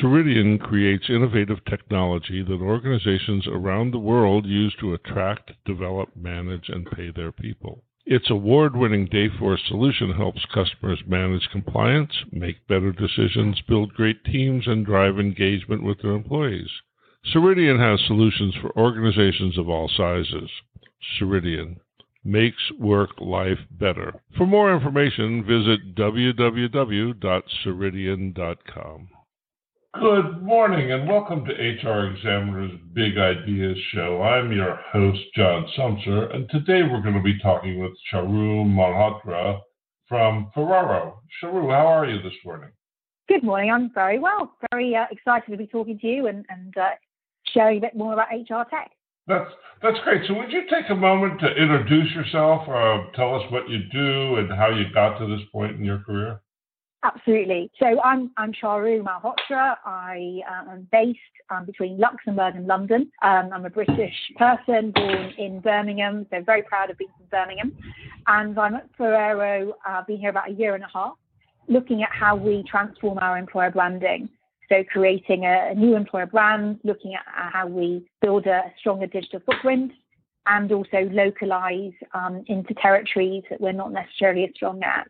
Ceridian creates innovative technology that organizations around the world use to attract, develop, manage, and pay their people. Its award winning Dayforce solution helps customers manage compliance, make better decisions, build great teams, and drive engagement with their employees. Ceridian has solutions for organizations of all sizes. Ceridian makes work life better. For more information, visit www.ceridian.com. Good morning and welcome to HR Examiner's Big Ideas Show. I'm your host, John Sumser, and today we're going to be talking with Charu Malhotra from Ferrero. Charu, how are you this morning? Good morning. I'm very well. Very uh, excited to be talking to you and, and uh, sharing a bit more about HR tech. That's that's great. So, would you take a moment to introduce yourself? Uh, tell us what you do and how you got to this point in your career. Absolutely. So, I'm I'm Charu Malhotra. I uh, am based um, between Luxembourg and London. Um, I'm a British person born in Birmingham, so very proud of being from Birmingham. And I'm at Ferrero. Uh, been here about a year and a half, looking at how we transform our employer branding. So creating a, a new employer brand, looking at how we build a stronger digital footprint, and also localize um, into territories that we're not necessarily as strong at.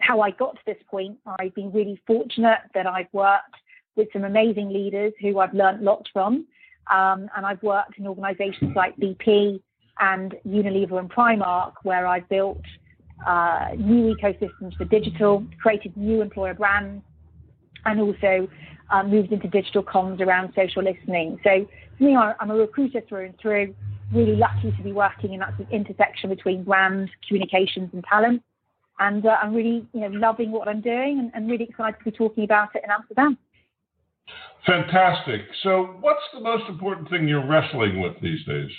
How I got to this point, I've been really fortunate that I've worked with some amazing leaders who I've learned lots from. Um, and I've worked in organizations like BP and Unilever and Primark, where I've built uh, new ecosystems for digital, created new employer brands, and also um, moved into digital comms around social listening. So for me, I'm a recruiter through and through. Really lucky to be working in that intersection between brand, communications, and talent. And uh, I'm really, you know, loving what I'm doing, and, and really excited to be talking about it in Amsterdam. Fantastic. So, what's the most important thing you're wrestling with these days?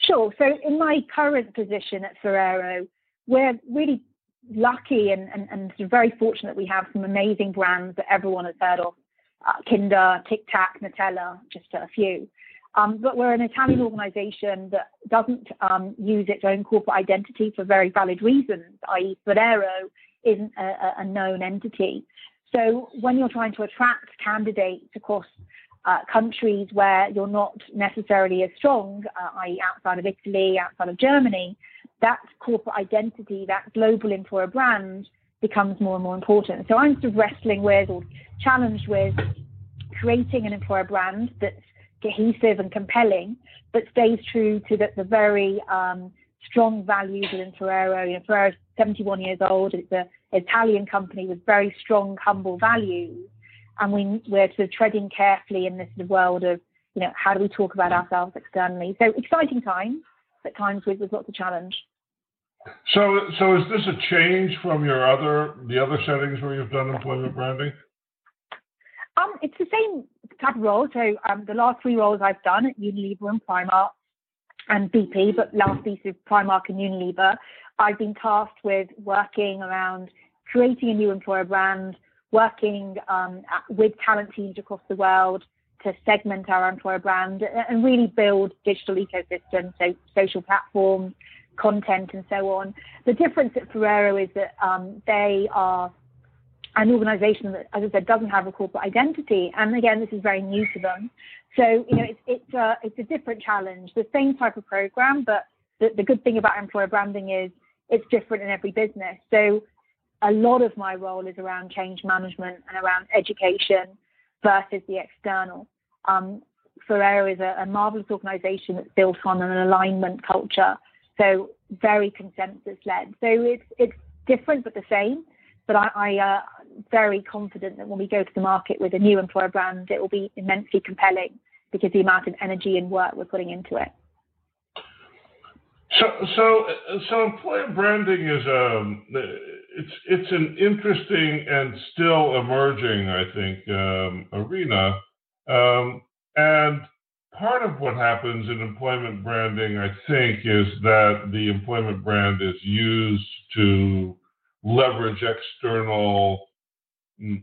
Sure. So, in my current position at Ferrero, we're really lucky and, and, and very fortunate we have some amazing brands that everyone has heard of uh, Kinder, Tic Tac, Nutella, just a few. Um, but we're an Italian organization that doesn't um, use its own corporate identity for very valid reasons, i.e., Ferrero isn't a, a, known entity. So when you're trying to attract candidates across uh, countries where you're not necessarily as strong, uh, i.e., outside of Italy, outside of Germany, that corporate identity, that global employer brand becomes more and more important. So I'm sort of wrestling with or challenged with creating an employer brand that's cohesive and compelling, but stays true to the, the very um, strong values within Ferrero. You know, Ferrero's 71 years old. It's an Italian company with very strong, humble values. And we, we're sort of treading carefully in this world of, you know, how do we talk about ourselves externally? So exciting times, but times with, with lots of challenge. So, so is this a change from your other the other settings where you've done employment branding? Um, it's the same type of role. So, um, the last three roles I've done at Unilever and Primark and BP, but last piece of Primark and Unilever, I've been tasked with working around creating a new employer brand, working um, with talent teams across the world to segment our employer brand and really build digital ecosystems, so social platforms, content, and so on. The difference at Ferrero is that um, they are an organization that, as I said, doesn't have a corporate identity. And again, this is very new to them. So, you know, it's, it's, a, it's a different challenge. The same type of program, but the, the good thing about employer branding is it's different in every business. So, a lot of my role is around change management and around education versus the external. Um, Ferrero is a, a marvelous organization that's built on an alignment culture so very consensus led. So it's it's different but the same. But I, I uh, very confident that when we go to the market with a new employer brand, it will be immensely compelling because the amount of energy and work we're putting into it. So, so, so employer branding is um, it's it's an interesting and still emerging, I think, um, arena. Um, and part of what happens in employment branding, I think, is that the employment brand is used to leverage external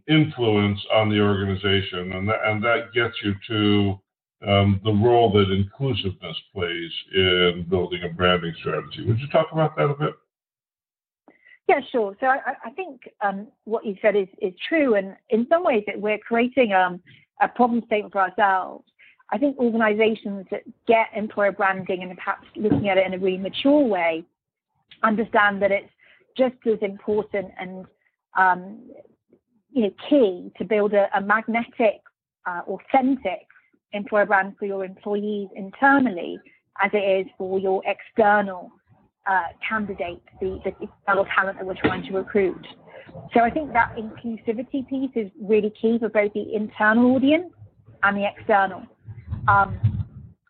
influence on the organization, and that, and that gets you to um, the role that inclusiveness plays in building a branding strategy. Would you talk about that a bit? Yeah, sure. So I, I think um, what you said is, is true, and in some ways that we're creating um, a problem statement for ourselves. I think organisations that get employer branding and perhaps looking at it in a really mature way understand that it's just as important and um, you know key to build a, a magnetic, uh, authentic employer brand for your employees internally as it is for your external uh, candidates, the, the external talent that we're trying to recruit. So I think that inclusivity piece is really key for both the internal audience and the external. Um,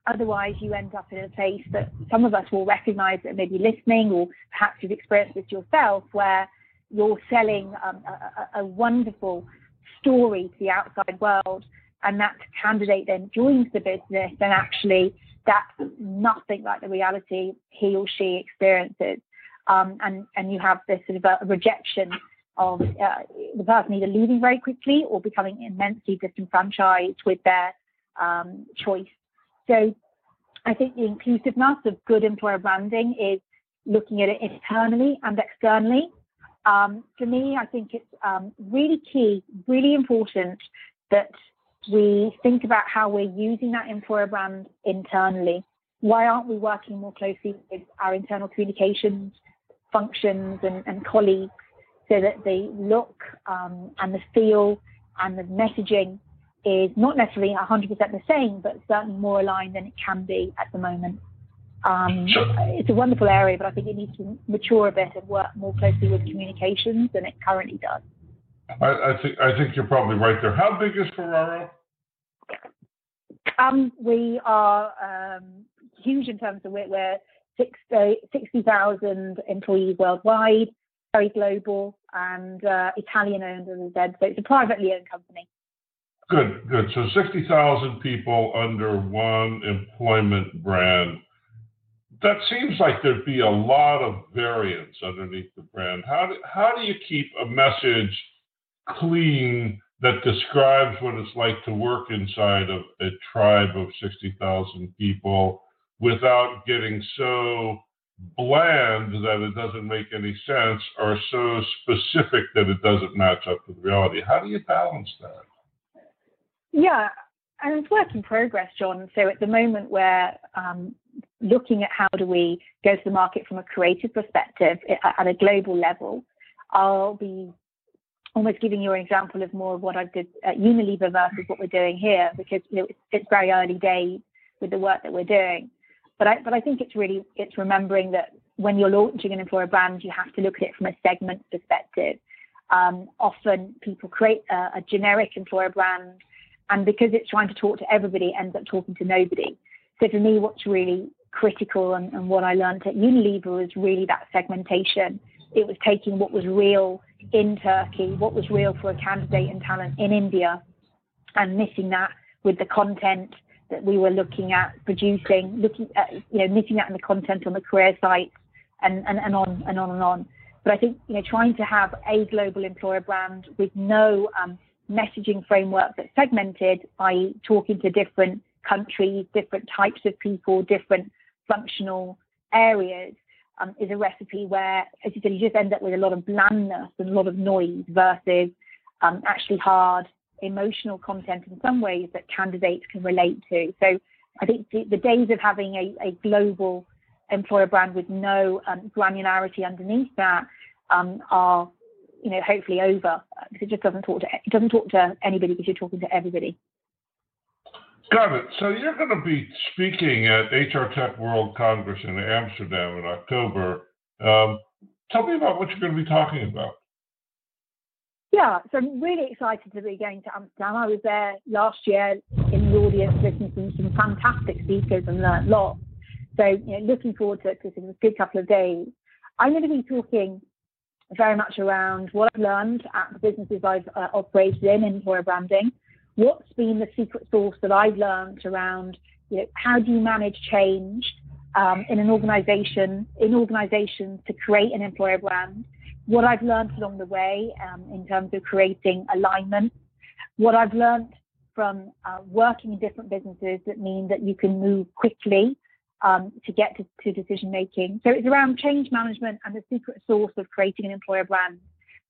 otherwise, you end up in a place that some of us will recognize that maybe listening, or perhaps you've experienced this yourself, where you're selling um, a, a, wonderful story to the outside world, and that candidate then joins the business, and actually that's nothing like the reality he or she experiences. Um, and, and you have this sort of a rejection of uh, the person either leaving very quickly or becoming immensely disenfranchised with their um, choice. So I think the inclusiveness of good employer branding is looking at it internally and externally. Um, for me, I think it's um, really key, really important that we think about how we're using that employer brand internally. Why aren't we working more closely with our internal communications functions and, and colleagues so that the look um, and the feel and the messaging is not necessarily 100% the same, but certainly more aligned than it can be at the moment. Um, it's a wonderful area, but I think it needs to mature a bit and work more closely with communications than it currently does. I, I think I think you're probably right there. How big is Ferrero? Um, we are um, huge in terms of we're, we're 60,000 employees worldwide very global and uh, Italian owned, as I said. So it's a privately owned company. Good, good. So 60,000 people under one employment brand. That seems like there'd be a lot of variance underneath the brand. How do, how do you keep a message clean that describes what it's like to work inside of a tribe of 60,000 people without getting so bland that it doesn't make any sense or so specific that it doesn't match up with reality. How do you balance that? Yeah, and it's work in progress, John. So at the moment, we're um, looking at how do we go to the market from a creative perspective at a global level. I'll be almost giving you an example of more of what I did at Unilever versus what we're doing here, because you know, it's very early days with the work that we're doing. But I, but I think it's really it's remembering that when you're launching an employer brand, you have to look at it from a segment perspective. Um, often people create a, a, generic employer brand, and because it's trying to talk to everybody, ends up talking to nobody. So for me, what's really critical and, and what I learned at Unilever was really that segmentation. It was taking what was real in Turkey, what was real for a candidate and talent in India, and missing that with the content that we were looking at producing, looking at, you know, missing that in the content on the career site and, and, and on and on and on. But I think, you know, trying to have a global employer brand with no um, messaging framework that's segmented by talking to different countries, different types of people, different functional areas um, is a recipe where, as you said, you just end up with a lot of blandness and a lot of noise versus um, actually hard emotional content in some ways that candidates can relate to. So I think the, the days of having a, a, global employer brand with no um, granularity underneath that um, are, you know, hopefully over because it just doesn't talk to it doesn't talk to anybody because you're talking to everybody. Got it. So you're going to be speaking at HR Tech World Congress in Amsterdam in October. Um, tell me about what you're going to be talking about. Yeah, so I'm really excited to be going to Amsterdam. I was there last year in the audience listening to some fantastic speakers and learned lots. So, you know, looking forward to it because it's a good couple of days. I'm going to be talking very much around what I've learned at the businesses I've uh, operated in in employer branding. What's been the secret sauce that I've learned around, you know, how do you manage change um, in an organization, in organizations to create an employer brand? what I've learned along the way um, in terms of creating alignment, what I've learned from uh, working in different businesses that mean that you can move quickly um, to get to, to decision making. So it's around change management and the secret sauce of creating an employer brand,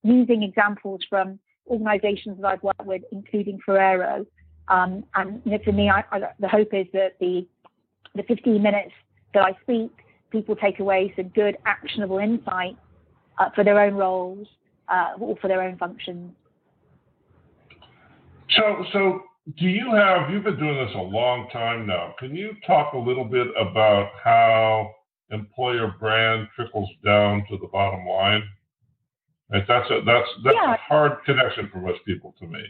using examples from organizations that I've worked with, including Ferrero. Um, and you know, for me, I, I, the hope is that the the 15 minutes that I speak, people take away some good, actionable insight uh, for their own roles uh, or for their own functions. So, so do you have? You've been doing this a long time now. Can you talk a little bit about how employer brand trickles down to the bottom line? Right, that's a that's that's yeah. a hard connection for most people to make.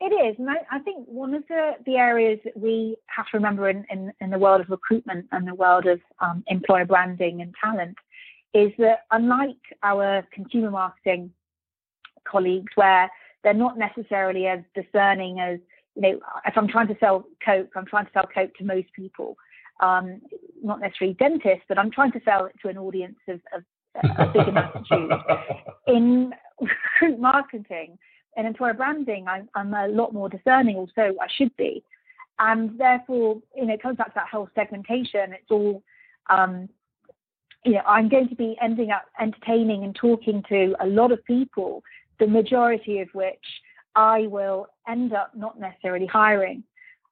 It is, and I, I, think one of the, the areas that we have to remember in, in, in the world of recruitment and the world of um, employer branding and talent is that unlike our consumer marketing colleagues, where they're not necessarily as discerning as you know, if I'm trying to sell Coke, I'm trying to sell Coke to most people, um, not necessarily dentists, but I'm trying to sell it to an audience of, of a big enough In marketing and employer branding, I'm, I'm a lot more discerning, also I should be. And therefore, you know, it comes back to that whole segmentation. It's all, um, you know, I'm going to be ending up entertaining and talking to a lot of people, the majority of which I will end up not necessarily hiring.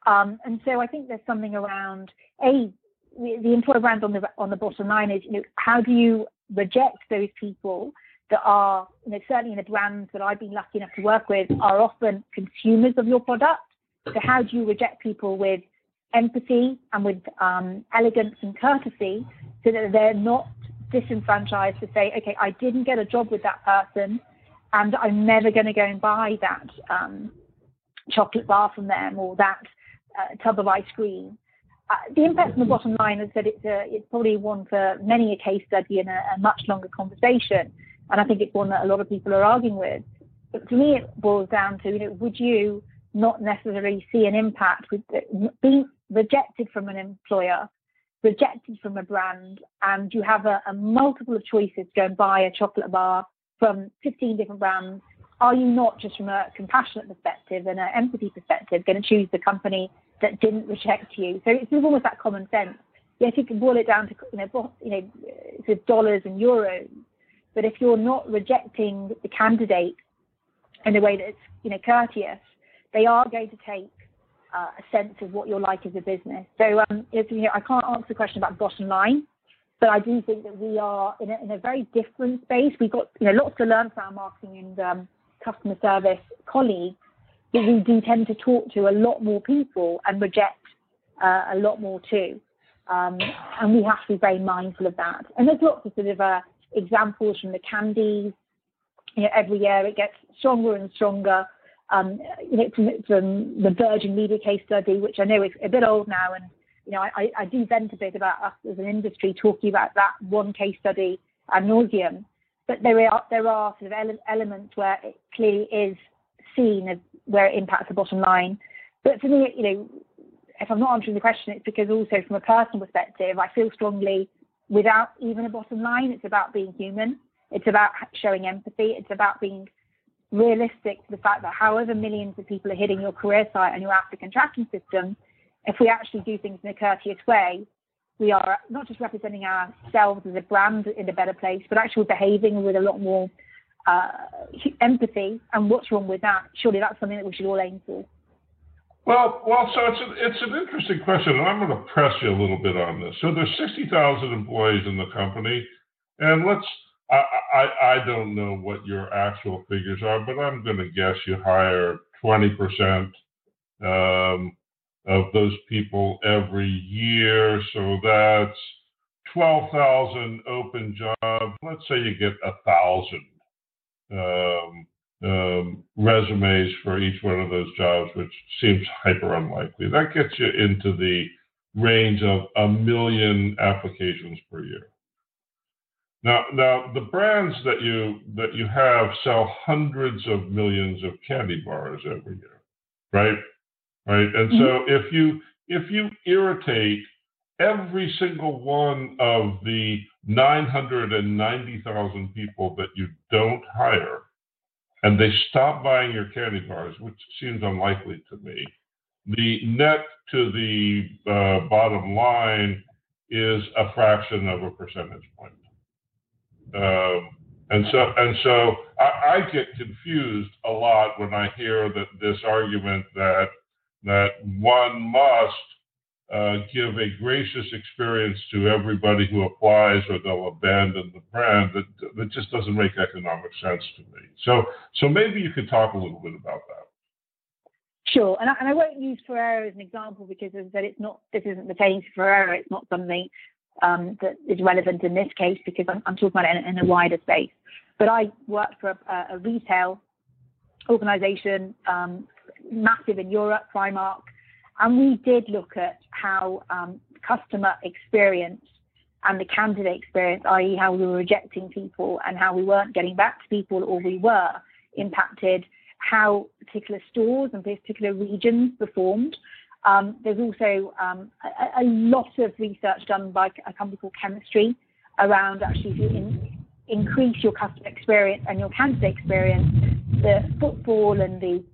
Um, and so I think there's something around a the, the employer brand on the on the bottom line is you know how do you reject those people that are, you know, certainly in the brands that I've been lucky enough to work with, are often consumers of your product. So how do you reject people with empathy and with um, elegance and courtesy so that they're not disenfranchised to say, okay, I didn't get a job with that person and I'm never going to go and buy that um, chocolate bar from them or that uh, tub of ice cream Uh, the impact on the bottom line is that it's, a, it's probably one for many a case study and a, a, much longer conversation. And I think it's one that a lot of people are arguing with. But to me, it boils down to, you know, would you not necessarily see an impact with being rejected from an employer, rejected from a brand, and you have a, a multiple of choices to go and buy a chocolate bar from 15 different brands are you not just from a compassionate perspective and an empathy perspective going to choose the company that didn't reject you? So it's almost that common sense. Yes, you can boil it down to you know, you know, to dollars and euros, but if you're not rejecting the candidate in a way that's you know courteous, they are going to take uh, a sense of what you're like as a business. So um, you know, I can't answer the question about bottom line, but I do think that we are in a, in a very different space. We've got you know lots to learn from our marketing and um, customer service colleagues, but we do tend to talk to a lot more people and reject uh, a lot more too. Um, and we have to be very mindful of that. And there's lots of sort of uh, examples from the candies. You know, every year it gets stronger and stronger. Um, you know, from, from, the Virgin Media case study, which I know is a bit old now, and you know, I, I do vent a bit about us as an industry talking about that one case study ad nauseum but there are there are sort of ele- elements where it clearly is seen as where it impacts the bottom line. But for me, you know, if I'm not answering the question, it's because also from a personal perspective, I feel strongly without even a bottom line, it's about being human. It's about showing empathy. It's about being realistic to the fact that however millions of people are hitting your career site and your applicant tracking system, if we actually do things in a courteous way, we are not just representing ourselves as a brand in a better place, but actually behaving with a lot more uh, empathy. And what's wrong with that? Surely that's something that we should all aim for. Well, well, so it's a, it's an interesting question, and I'm going to press you a little bit on this. So there's 60,000 employees in the company, and let's I, I I don't know what your actual figures are, but I'm going to guess you hire 20 percent. Um, of those people every year. So that's 12,000 open jobs. Let's say you get a thousand um, um, resumes for each one of those jobs, which seems hyper unlikely. That gets you into the range of a million applications per year. Now, now the brands that you that you have sell hundreds of millions of candy bars every year, right? Right? And mm-hmm. so if you if you irritate every single one of the 990,000 people that you don't hire, and they stop buying your candy bars, which seems unlikely to me, the net to the uh, bottom line is a fraction of a percentage point. Um, and so, and so I, I, get confused a lot when I hear that this argument that that one must uh, give a gracious experience to everybody who applies, or they'll abandon the brand. That that just doesn't make economic sense to me. So, so maybe you could talk a little bit about that. Sure, and I, and I won't use Ferrero as an example because, as I said, it's not. This isn't the case for Ferrero. It's not something um, that is relevant in this case because I'm, I'm talking about it in, in, a wider space. But I worked for a, a retail organisation, um, massive in Europe, Primark, and we did look at how um, customer experience and the candidate experience, i.e., how we were rejecting people and how we weren't getting back to people, or we were impacted how particular stores and particular regions performed. Um, there's also um, a, a, lot of research done by a company called Chemistry around actually to in, increase your customer experience and your candidate experience, the footfall and the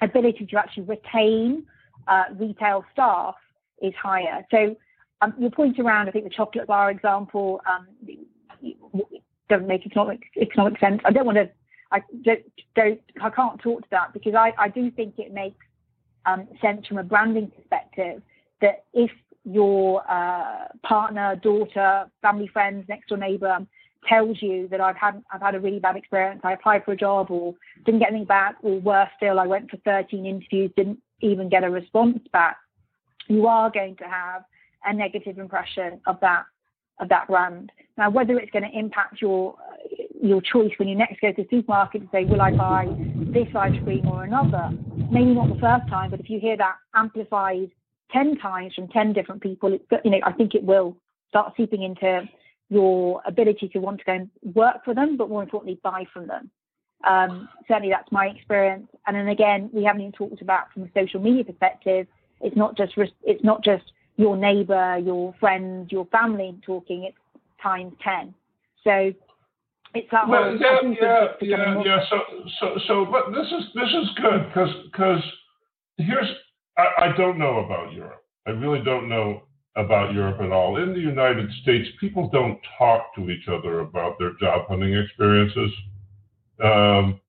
ability to actually retain uh, retail staff is higher. So um, your point around, I think the chocolate bar example um, doesn't make economic economic sense. I don't want to I don't, don't I can't talk to that because I, I do think it makes um, sense from a branding perspective that if your uh, partner, daughter, family friends, next door neighbor tells you that I've had I've had a really bad experience, I applied for a job or didn't get anything back, or worse still, I went for 13 interviews, didn't even get a response back, you are going to have a negative impression of that of that brand. Now, whether it's going to impact your your choice when you next go to the supermarket to say, will I buy this ice cream or another? Maybe not the first time, but if you hear that amplified 10 times from 10 different people, it, you know, I think it will start seeping into your ability to want to go and work for them, but more importantly, buy from them. Um, certainly, that's my experience. And then again, we haven't even talked about from a social media perspective. It's not just it's not just your neighbour, your friends, your family talking. It's times ten. So it's that well, yeah, yeah, yeah, yeah. So, so, so, but this is this is good because because here's I, I don't know about Europe. I really don't know about Europe at all. In the United States, people don't talk to each other about their job hunting experiences. Um,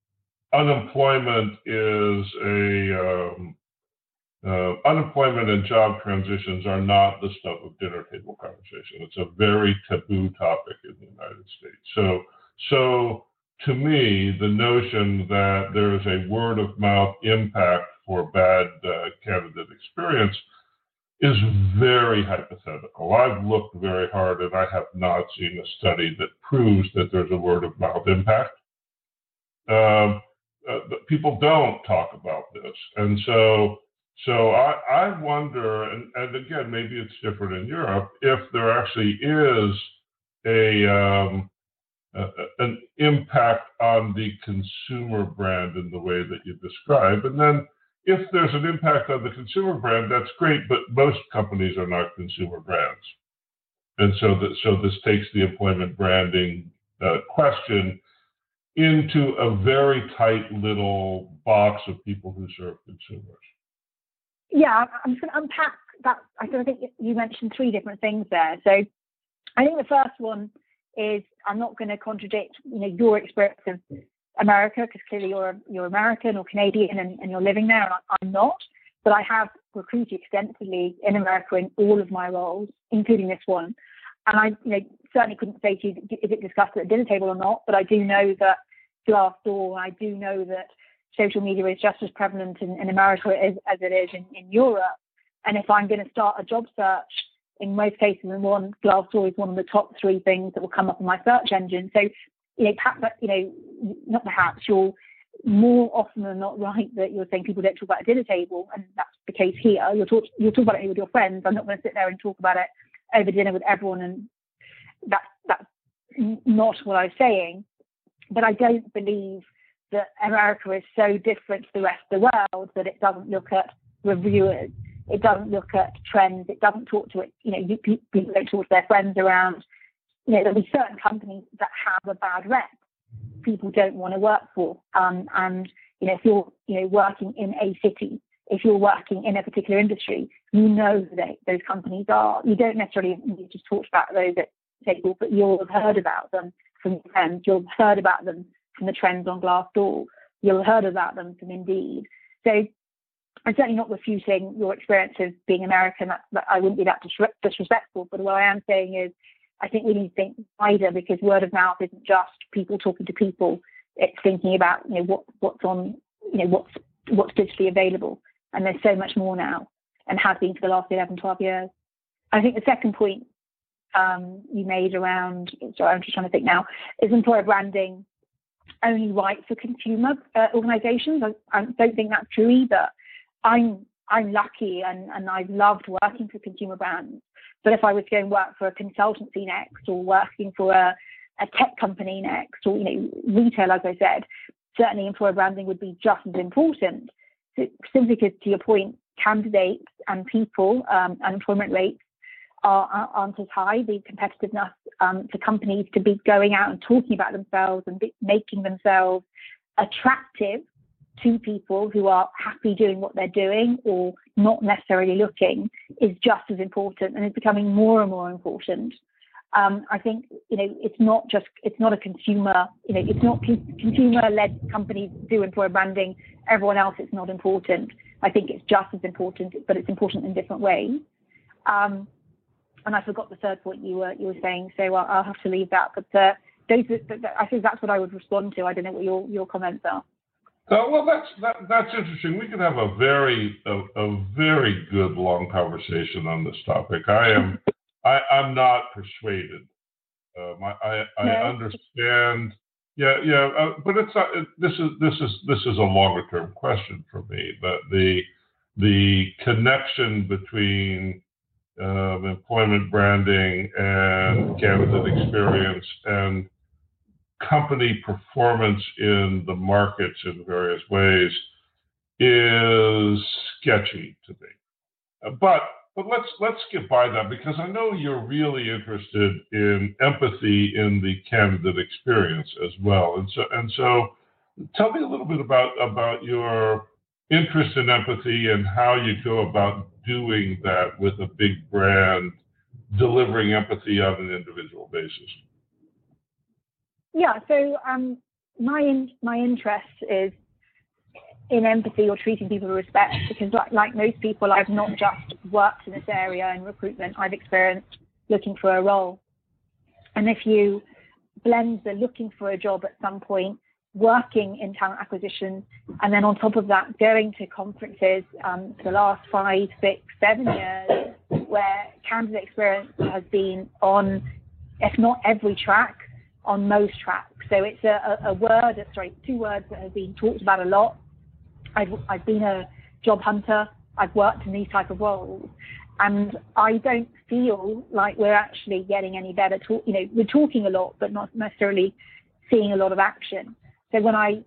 unemployment is a um, uh, unemployment and job transitions are not the stuff of dinner table conversation. It's a very taboo topic in the United States. So so to me, the notion that there is a word of mouth impact for bad uh, candidate experience is very hypothetical. I've looked very hard and I have not seen a study that proves that there's a word of mouth impact. Um, uh, people don't talk about this. And so, so I, I wonder, and, and, again, maybe it's different in Europe, if there actually is a, um, uh, an impact on the consumer brand in the way that you describe. And then if there's an impact on the consumer brand, that's great, but most companies are not consumer brands. And so that so this takes the employment branding uh, question into a very tight little box of people who serve consumers. Yeah, I'm just going to unpack that. I think you mentioned three different things there. So I think the first one is I'm not going to contradict you know your experience of America because clearly you're you're American or Canadian and, and you're living there and I'm not. But I have recruited extensively in America in all of my roles, including this one. And I you know certainly couldn't say to you is it discussed at the dinner table or not, but I do know that Glassdoor, I do know that social media is just as prevalent in, in America as, as it is in, in Europe. And if I'm going to start a job search in most cases, and one Glassdoor is one of the top three things that will come up in my search engine. So, you know, perhaps, you know, not perhaps you're more often than not right that you're saying people don't talk about a dinner table, and that's the case here. You'll talk, you'll talk about it with your friends. I'm not going to sit there and talk about it over dinner with everyone, and that's that's not what I'm saying. But I don't believe that America is so different to the rest of the world that it doesn't look at reviewers it doesn't look at trends. It doesn't talk to it. You know, people don't talk to their friends around. You know, there'll be certain companies that have a bad rep. People don't want to work for. Um, and you know, if you're you know working in a city if you're working in a particular industry, you know who they, those companies are. You don't necessarily, you just talked about those at table, but you'll have heard about them from friends. You'll have heard about them from the trends on Glassdoor. You'll have heard about them from Indeed. So I'm certainly not refuting your experience of being American. That, that I wouldn't be that disrespectful. But what I am saying is, I think we need to think wider because word of mouth isn't just people talking to people. It's thinking about you know what what's on you know what's what's digitally available, and there's so much more now, and has been for the last 11, 12 years. I think the second point um, you made around, sorry, I'm just trying to think now, is employer branding only right for consumer uh, organisations? I, I, don't think that's true either. I'm I'm lucky and, and I've loved working for consumer brands. But if I was going to work for a consultancy next or working for a, a tech company next or you know retail, as I said, certainly employer branding would be just as important. So, simply because, to your point, candidates and people, um, unemployment rates are, aren't as high, the competitiveness um, for companies to be going out and talking about themselves and making themselves attractive to people who are happy doing what they're doing or not necessarily looking is just as important and is becoming more and more important. Um, I think you know it's not just it's not a consumer you know it's not consumer-led companies do employer branding. Everyone else it's not important. I think it's just as important, but it's important in different ways. Um, and I forgot the third point you were you were saying, so I'll, I'll have to leave that. But uh, those, I think that's what I would respond to. I don't know what your your comments are. Uh, well, that's that, that's interesting. We could have a very a, a, very good long conversation on this topic. I am I, I'm not persuaded. Um, I I, I understand. Yeah, yeah, uh, but it's not, it, this is this is this is a longer term question for me. But the the connection between um, employment branding and candidate experience and company performance in the markets in various ways is sketchy to me. Uh, but but let's let's get by that because I know you're really interested in empathy in the candidate experience as well. And so and so tell me a little bit about about your interest in empathy and how you go about doing that with a big brand delivering empathy on an individual basis? Yeah, so um, my in, my interest is in empathy or treating people with respect because, like, like most people, I've not just worked in this area in recruitment. I've experienced looking for a role, and if you blend the looking for a job at some point working in talent acquisition, and then on top of that, going to conferences um, for the last five, six, seven years, where candidate experience has been on, if not every track, on most tracks. So it's a, a, a word, sorry, two words that have been talked about a lot. I've, I've been a job hunter. I've worked in these type of roles, and I don't feel like we're actually getting any better. Talk, you know, we're talking a lot, but not necessarily seeing a lot of action. So when I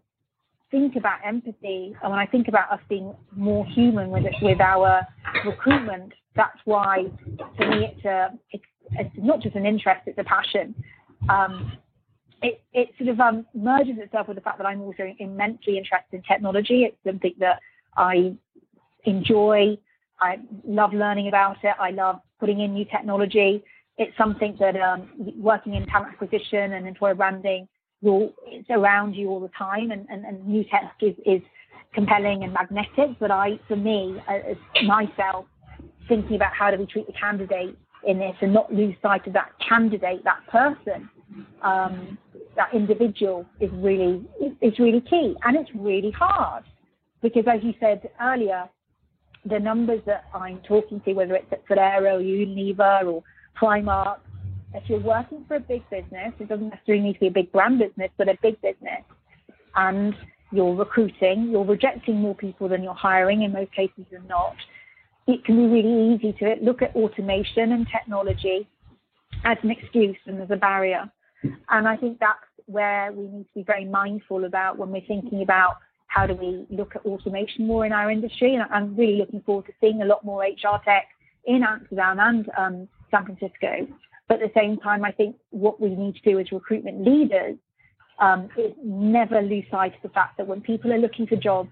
think about empathy and when I think about us being more human with it, with our recruitment, that's why for me it's a it's, it's not just an interest, it's a passion. Um, it, it sort of um, merges itself with the fact that I'm also immensely interested in technology. It's something that I enjoy. I love learning about it. I love putting in new technology. It's something that um, working in talent acquisition and employer branding will it's around you all the time, and, and, and new tech is, is compelling and magnetic. But I, for me, as myself, thinking about how do we treat the candidate in this and not lose sight of that candidate, that person, um, that individual is really is really key, and it's really hard because, as you said earlier, the numbers that I'm talking to, whether it's at Ferrero, Unilever, or Primark, if you're working for a big business, it doesn't necessarily need to be a big brand business, but a big business, and you're recruiting, you're rejecting more people than you're hiring in most cases than not, it can be really easy to look at automation and technology as an excuse and as a barrier. And I think that's where we need to be very mindful about when we're thinking about how do we look at automation more in our industry. And I'm really looking forward to seeing a lot more HR tech in Amsterdam and um, San Francisco but at the same time, I think what we need to do as recruitment leaders um, is never lose sight of the fact that when people are looking for jobs,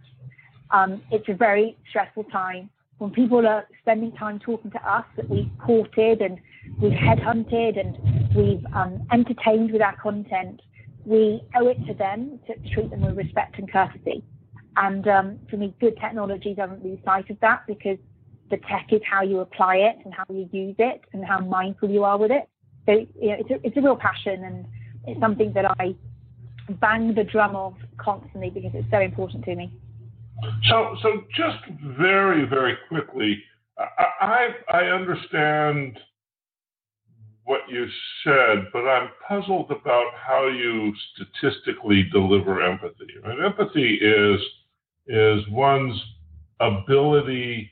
Um, it's a very stressful time when people are spending time talking to us that we've courted and we've headhunted and we've um, entertained with our content, we owe it to them to treat them with respect and courtesy. And um, for me, good technology doesn't lose sight of that because the tech is how you apply it and how you use it and how mindful you are with it. So you know, it's, a, it's a real passion and it's something that I bang the drum of constantly because it's so important to me. So, so just very, very quickly, I, I, understand what you said, but I'm puzzled about how you statistically deliver empathy. Right? Empathy is is one's ability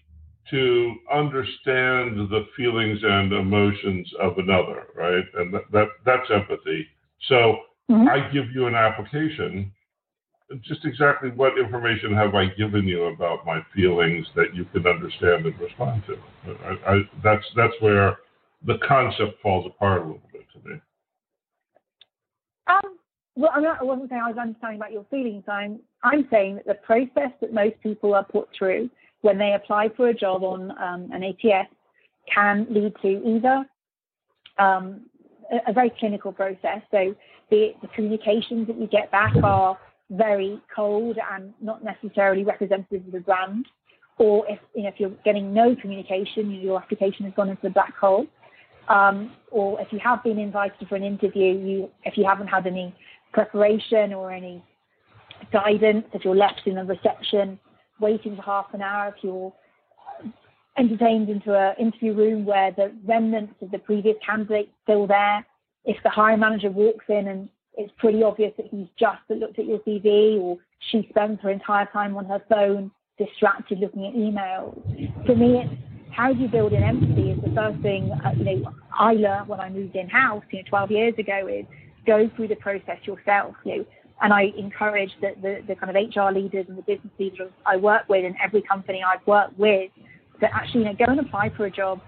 to understand the feelings and emotions of another, right? And that, that that's empathy. So mm-hmm. I give you an application just exactly what information have I given you about my feelings that you can understand and respond to? I, I, that's that's where the concept falls apart a little bit to me. Um, well, I'm not, I wasn't saying I was understanding about your feelings. I'm I'm saying that the process that most people are put through when they apply for a job on um, an ATS can lead to either um, a, a, very clinical process. So the, the communications that you get back are very cold and not necessarily representative of the brand, or if you know if you're getting no communication, your application has gone into the black hole, um, or if you have been invited for an interview, you if you haven't had any preparation or any guidance, if you're left in the reception waiting for half an hour, if you're entertained into an interview room where the remnants of the previous candidate still there, if the hiring manager walks in and it's pretty obvious that he's just looked at your CV or she spends her entire time on her phone, distracted looking at emails. For me, it's how do you build in empathy is the first thing, uh, you know, I learned when I moved in house, you know, 12 years ago is go through the process yourself, you know, and I encourage the, the, the kind of HR leaders and the business leaders I work with in every company I've worked with to actually, you know, go and apply for a job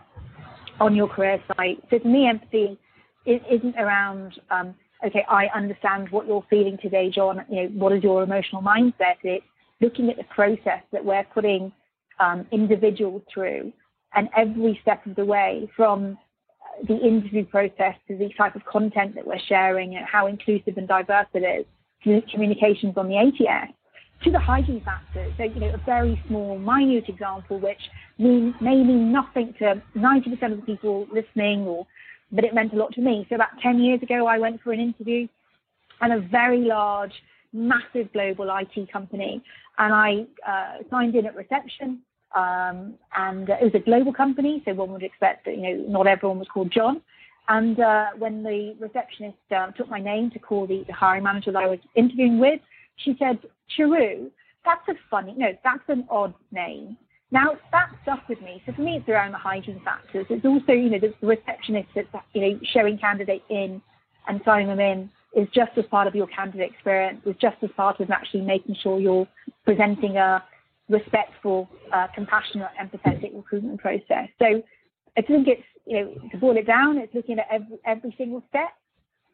on your career site. So to me, empathy is, isn't around, um, okay, I understand what you're feeling today, John. You know, what is your emotional mindset? It's looking at the process that we're putting um, individuals through, and every step of the way, from the interview process to the type of content that we're sharing and how inclusive and diverse it is, to communications on the ATS, to the hygiene factors. So, you know, a very small, minute example, which may mean nothing to 90% of the people listening or but it meant a lot to me. So about 10 years ago, I went for an interview at a very large, massive global IT company, and I uh, signed in at reception. Um, and it was a global company, so one would expect that you know not everyone was called John. And uh, when the receptionist uh, took my name to call the, the hiring manager that I was interviewing with, she said, "Charu, that's a funny, no, that's an odd name." Now that stuck with me. So for me, it's around the hygiene factors. It's also, you know, the receptionist that's, you know, showing candidates in and signing them in is just as part of your candidate experience. Is just as part of actually making sure you're presenting a respectful, uh, compassionate, empathetic recruitment process. So I think it's, you know, to boil it down, it's looking at every, every single step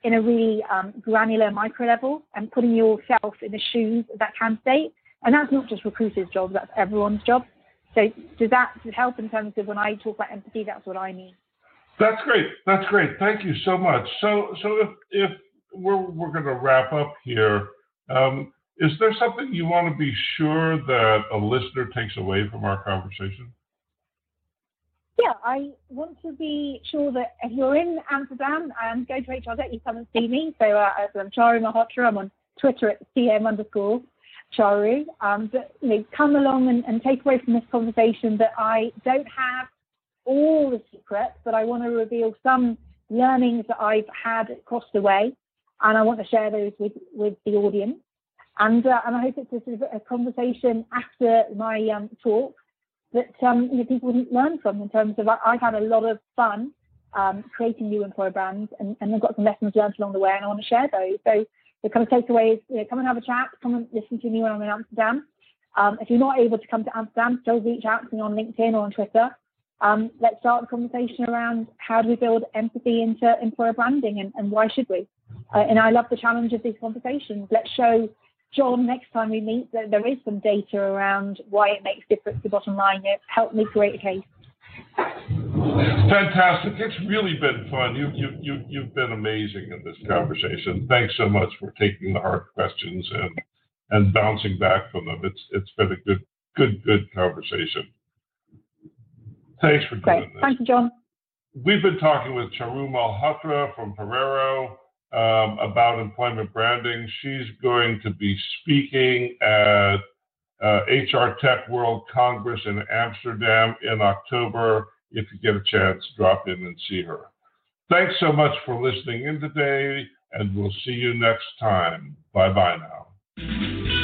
in a really um, granular micro level and putting yourself in the shoes of that candidate. And that's not just recruiters' job, that's everyone's job. So does that help in terms of when I talk about empathy? That's what I mean. That's great. That's great. Thank you so much. So so if if we're we're going to wrap up here, um, is there something you want to be sure that a listener takes away from our conversation? Yeah, I want to be sure that if you're in Amsterdam and go to HR you come and see me. So uh, I'm Charu Malhotra. I'm on Twitter at CM underscore Charu, um, but you know, come along and, and take away from this conversation that I don't have all the secrets, but I want to reveal some learnings that I've had across the way, and I want to share those with, with the audience. And uh, and I hope it's a, sort of a conversation after my um, talk that um, you know people can learn from in terms of I, have had a lot of fun um, creating new employer brands, and, and I've got some lessons learned along the way, and I want to share those. So the kind of takeaway is, you know, come and have a chat, come and listen to me when I'm in Amsterdam. Um, if you're not able to come to Amsterdam, still reach out to me on LinkedIn or on Twitter. Um, let's start the conversation around how do we build empathy into employer branding and, and why should we? Uh, and I love the challenge of these conversations. Let's show John, next time we meet, that there is some data around why it makes difference to bottom line. It helped me create a case. Fantastic. It's really been fun. You, you, you, you've been amazing in this conversation. Thanks so much for taking the hard questions and, and bouncing back from them. It's, it's been a good, good, good conversation. Thanks for doing Great. this. Thank you, John. We've been talking with Charu Malhotra from Ferrero um, about employment branding. She's going to be speaking at uh, HR Tech World Congress in Amsterdam in October. If you get a chance, drop in and see her. Thanks so much for listening in today, and we'll see you next time. Bye bye now.